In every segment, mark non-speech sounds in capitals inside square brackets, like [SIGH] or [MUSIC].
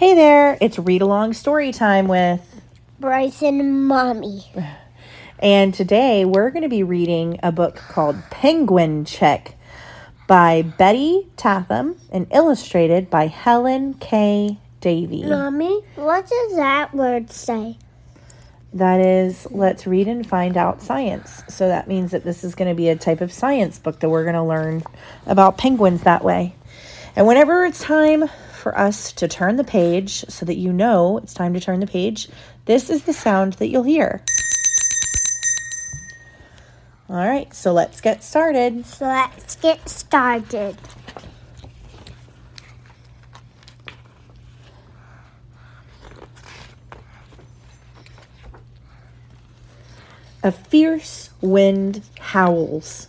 there, it's read along story time with. Bryson and Mommy. And today we're going to be reading a book called Penguin Chick by Betty Tatham and illustrated by Helen K. Davie. Mommy, what does that word say? That is, let's read and find out science. So that means that this is going to be a type of science book that we're going to learn about penguins that way. And whenever it's time for us to turn the page so that you know it's time to turn the page, this is the sound that you'll hear. All right, so let's get started. So let's get started. A fierce wind howls.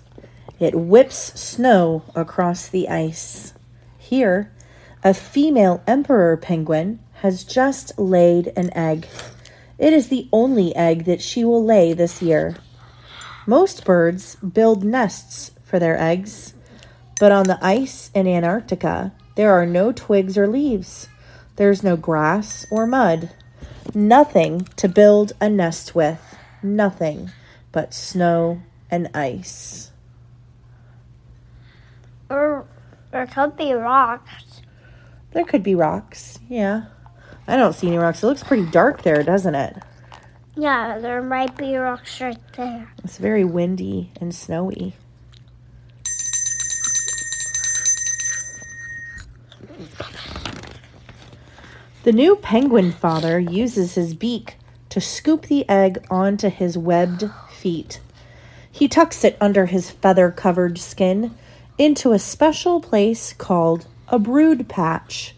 It whips snow across the ice. Here, a female emperor penguin has just laid an egg. It is the only egg that she will lay this year. Most birds build nests for their eggs, but on the ice in Antarctica, there are no twigs or leaves. There's no grass or mud. Nothing to build a nest with. Nothing but snow and ice. Or there could be rocks. There could be rocks, yeah. I don't see any rocks. It looks pretty dark there, doesn't it? Yeah, there might be rocks right there. It's very windy and snowy. The new penguin father uses his beak to scoop the egg onto his webbed feet. He tucks it under his feather covered skin into a special place called a brood patch.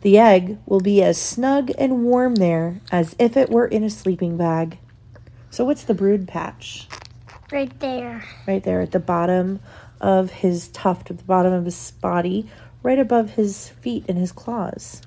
The egg will be as snug and warm there as if it were in a sleeping bag. So, what's the brood patch? Right there. Right there at the bottom of his tuft, at the bottom of his body, right above his feet and his claws.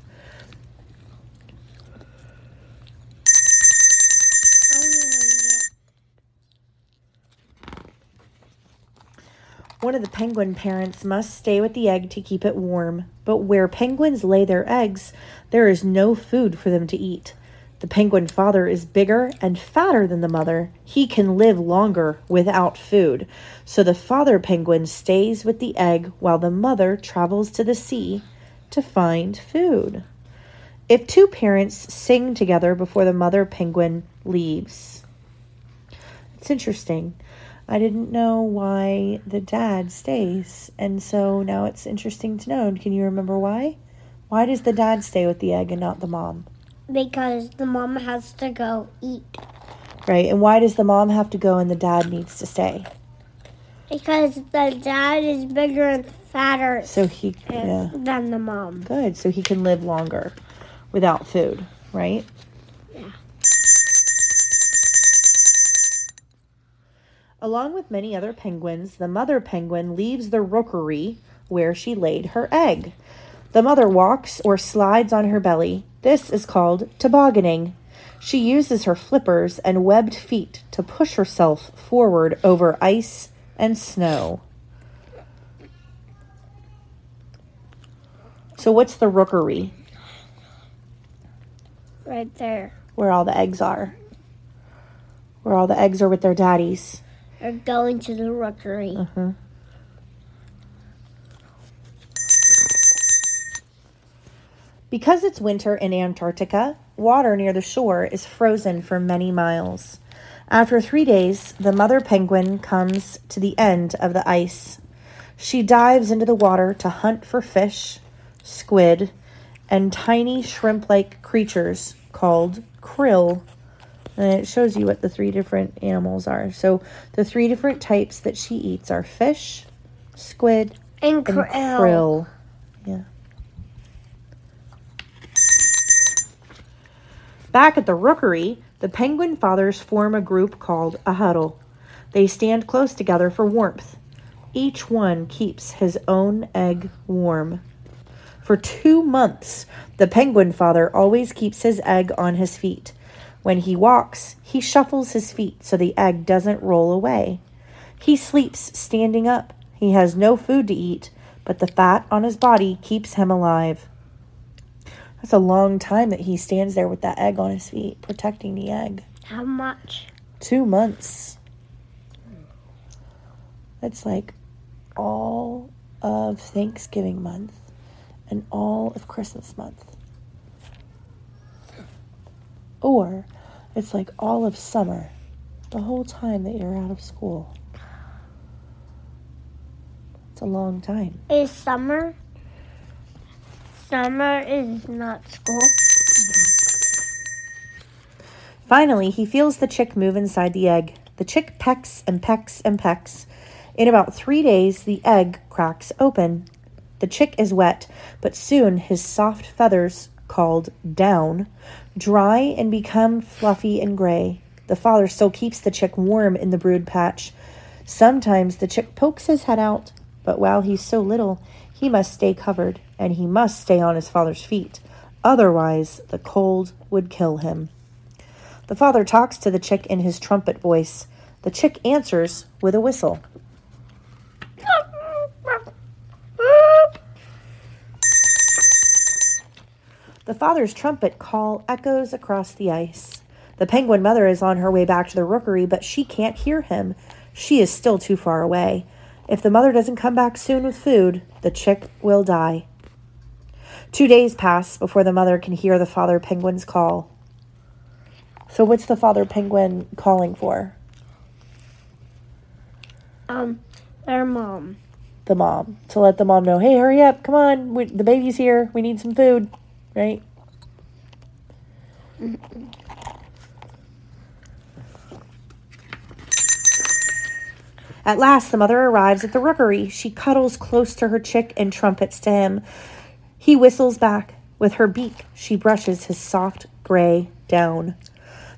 One of the penguin parents must stay with the egg to keep it warm, but where penguins lay their eggs, there is no food for them to eat. The penguin father is bigger and fatter than the mother. He can live longer without food. So the father penguin stays with the egg while the mother travels to the sea to find food. If two parents sing together before the mother penguin leaves, it's interesting. I didn't know why the dad stays, and so now it's interesting to know. Can you remember why? Why does the dad stay with the egg and not the mom? Because the mom has to go eat. Right, and why does the mom have to go and the dad needs to stay? Because the dad is bigger and fatter So he, yeah, than the mom. good. So he can live longer without food, right? Along with many other penguins, the mother penguin leaves the rookery where she laid her egg. The mother walks or slides on her belly. This is called tobogganing. She uses her flippers and webbed feet to push herself forward over ice and snow. So, what's the rookery? Right there. Where all the eggs are. Where all the eggs are with their daddies. Or going to the rookery. Uh-huh. Because it's winter in Antarctica, water near the shore is frozen for many miles. After three days, the mother penguin comes to the end of the ice. She dives into the water to hunt for fish, squid, and tiny shrimp like creatures called krill. And it shows you what the three different animals are. So, the three different types that she eats are fish, squid, And and krill. krill. Yeah. Back at the rookery, the penguin fathers form a group called a huddle. They stand close together for warmth. Each one keeps his own egg warm. For two months, the penguin father always keeps his egg on his feet. When he walks, he shuffles his feet so the egg doesn't roll away. He sleeps standing up. He has no food to eat, but the fat on his body keeps him alive. That's a long time that he stands there with that egg on his feet, protecting the egg. How much? Two months. That's like all of Thanksgiving month and all of Christmas month. Or it's like all of summer, the whole time that you're out of school. It's a long time. Is summer? Summer is not school. Finally, he feels the chick move inside the egg. The chick pecks and pecks and pecks. In about three days, the egg cracks open. The chick is wet, but soon his soft feathers, called down, dry and become fluffy and gray. The father still keeps the chick warm in the brood patch. Sometimes the chick pokes his head out, but while he's so little, he must stay covered, and he must stay on his father's feet. Otherwise, the cold would kill him. The father talks to the chick in his trumpet voice. The chick answers with a whistle. The father's trumpet call echoes across the ice. The penguin mother is on her way back to the rookery, but she can't hear him. She is still too far away. If the mother doesn't come back soon with food, the chick will die. Two days pass before the mother can hear the father penguin's call. So, what's the father penguin calling for? Um, their mom. The mom. To let the mom know, hey, hurry up, come on, we, the baby's here, we need some food, right? At last, the mother arrives at the rookery. She cuddles close to her chick and trumpets to him. He whistles back. With her beak, she brushes his soft gray down.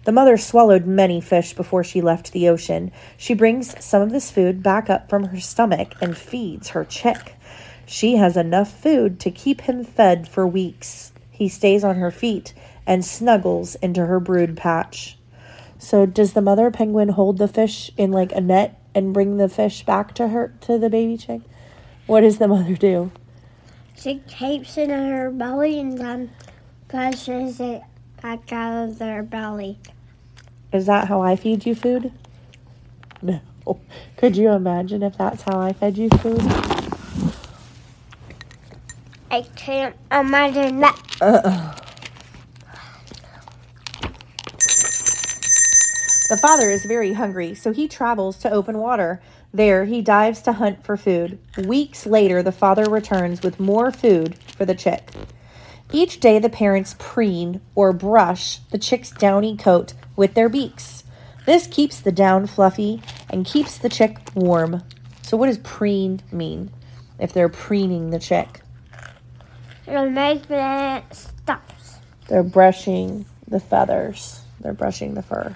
The mother swallowed many fish before she left the ocean. She brings some of this food back up from her stomach and feeds her chick. She has enough food to keep him fed for weeks. He stays on her feet and snuggles into her brood patch. So, does the mother penguin hold the fish in like a net and bring the fish back to her to the baby chick? What does the mother do? She keeps it in her belly and then pushes it back out of their belly. Is that how I feed you food? [LAUGHS] No. Could you imagine if that's how I fed you food? I can't imagine that. Uh-uh. The father is very hungry, so he travels to open water. There, he dives to hunt for food. Weeks later, the father returns with more food for the chick. Each day, the parents preen or brush the chick's downy coat with their beaks. This keeps the down fluffy and keeps the chick warm. So, what does preen mean if they're preening the chick? It'll stops. They're brushing the feathers, they're brushing the fur.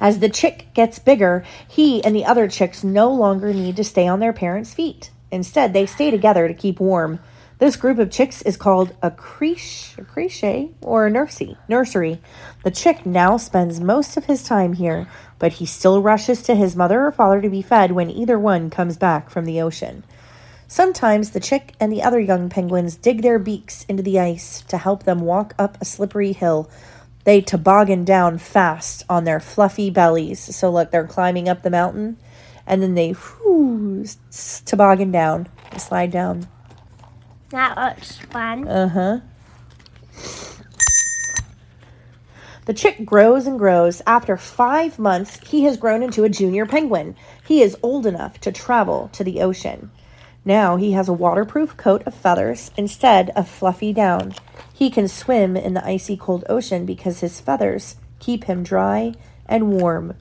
As the chick gets bigger, he and the other chicks no longer need to stay on their parents' feet. Instead, they stay together to keep warm. This group of chicks is called a creche, a creche or a nursery. Nursery. The chick now spends most of his time here, but he still rushes to his mother or father to be fed when either one comes back from the ocean. Sometimes the chick and the other young penguins dig their beaks into the ice to help them walk up a slippery hill. They toboggan down fast on their fluffy bellies. So, look, they're climbing up the mountain and then they whoo, toboggan down, slide down. That looks fun. Uh huh. The chick grows and grows. After five months, he has grown into a junior penguin. He is old enough to travel to the ocean. Now he has a waterproof coat of feathers instead of fluffy down. He can swim in the icy cold ocean because his feathers keep him dry and warm.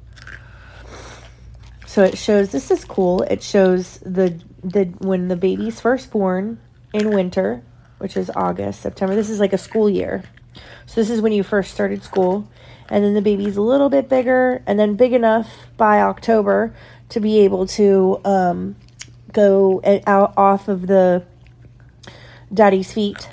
So it shows this is cool. It shows the the when the baby's first born in winter, which is August, September. This is like a school year. So this is when you first started school. And then the baby's a little bit bigger and then big enough by October to be able to um, go out off of the daddy's feet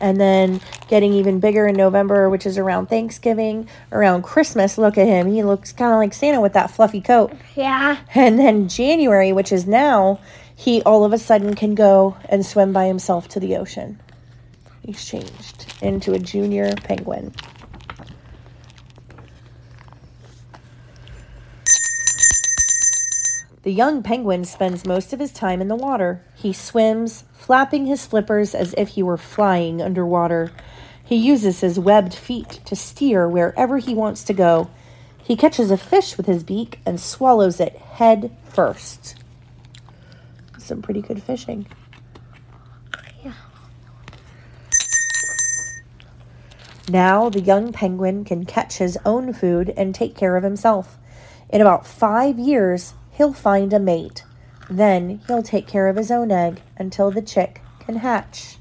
and then getting even bigger in November, which is around Thanksgiving, around Christmas. Look at him. He looks kind of like Santa with that fluffy coat. Yeah. And then January, which is now, he all of a sudden can go and swim by himself to the ocean. He's changed into a junior penguin. The young penguin spends most of his time in the water. He swims, flapping his flippers as if he were flying underwater. He uses his webbed feet to steer wherever he wants to go. He catches a fish with his beak and swallows it head first. Some pretty good fishing. Now the young penguin can catch his own food and take care of himself. In about five years, he'll find a mate. Then he'll take care of his own egg until the chick can hatch.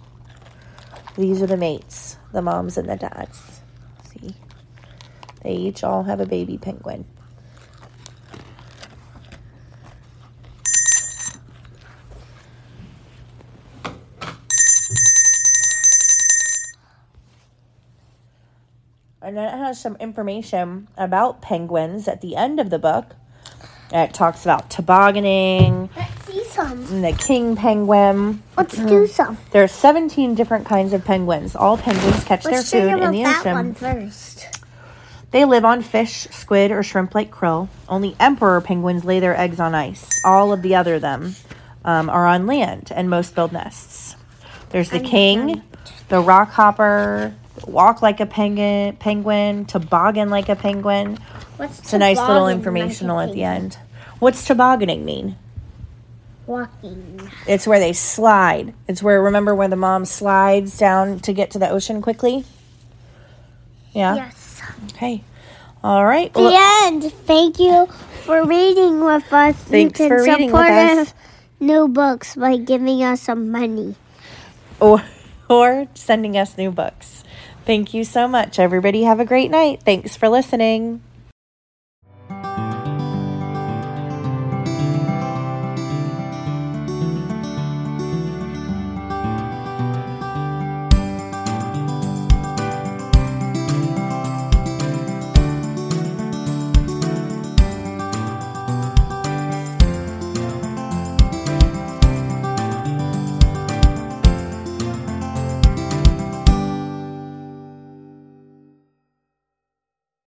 These are the mates, the moms and the dads. See? They each all have a baby penguin. And then it has some information about penguins at the end of the book. It talks about tobogganing Let's see some. and the king penguin. Let's do some. There are 17 different kinds of penguins. All penguins catch Let's their food in the ocean. one first. They live on fish, squid, or shrimp like krill. Only emperor penguins lay their eggs on ice. All of the other them um, are on land, and most build nests. There's the I'm king, done. the rock hopper, walk like a penguin, penguin, toboggan like a penguin. What's It's a nice little informational like at the end. What's tobogganing mean? Walking. It's where they slide. It's where remember where the mom slides down to get to the ocean quickly? Yeah. Yes. Okay. All right. The Well, end. Thank you for reading with us. Thanks you can for reading support us. us new books by giving us some money. or [LAUGHS] or sending us new books. Thank you so much. Everybody have a great night. Thanks for listening.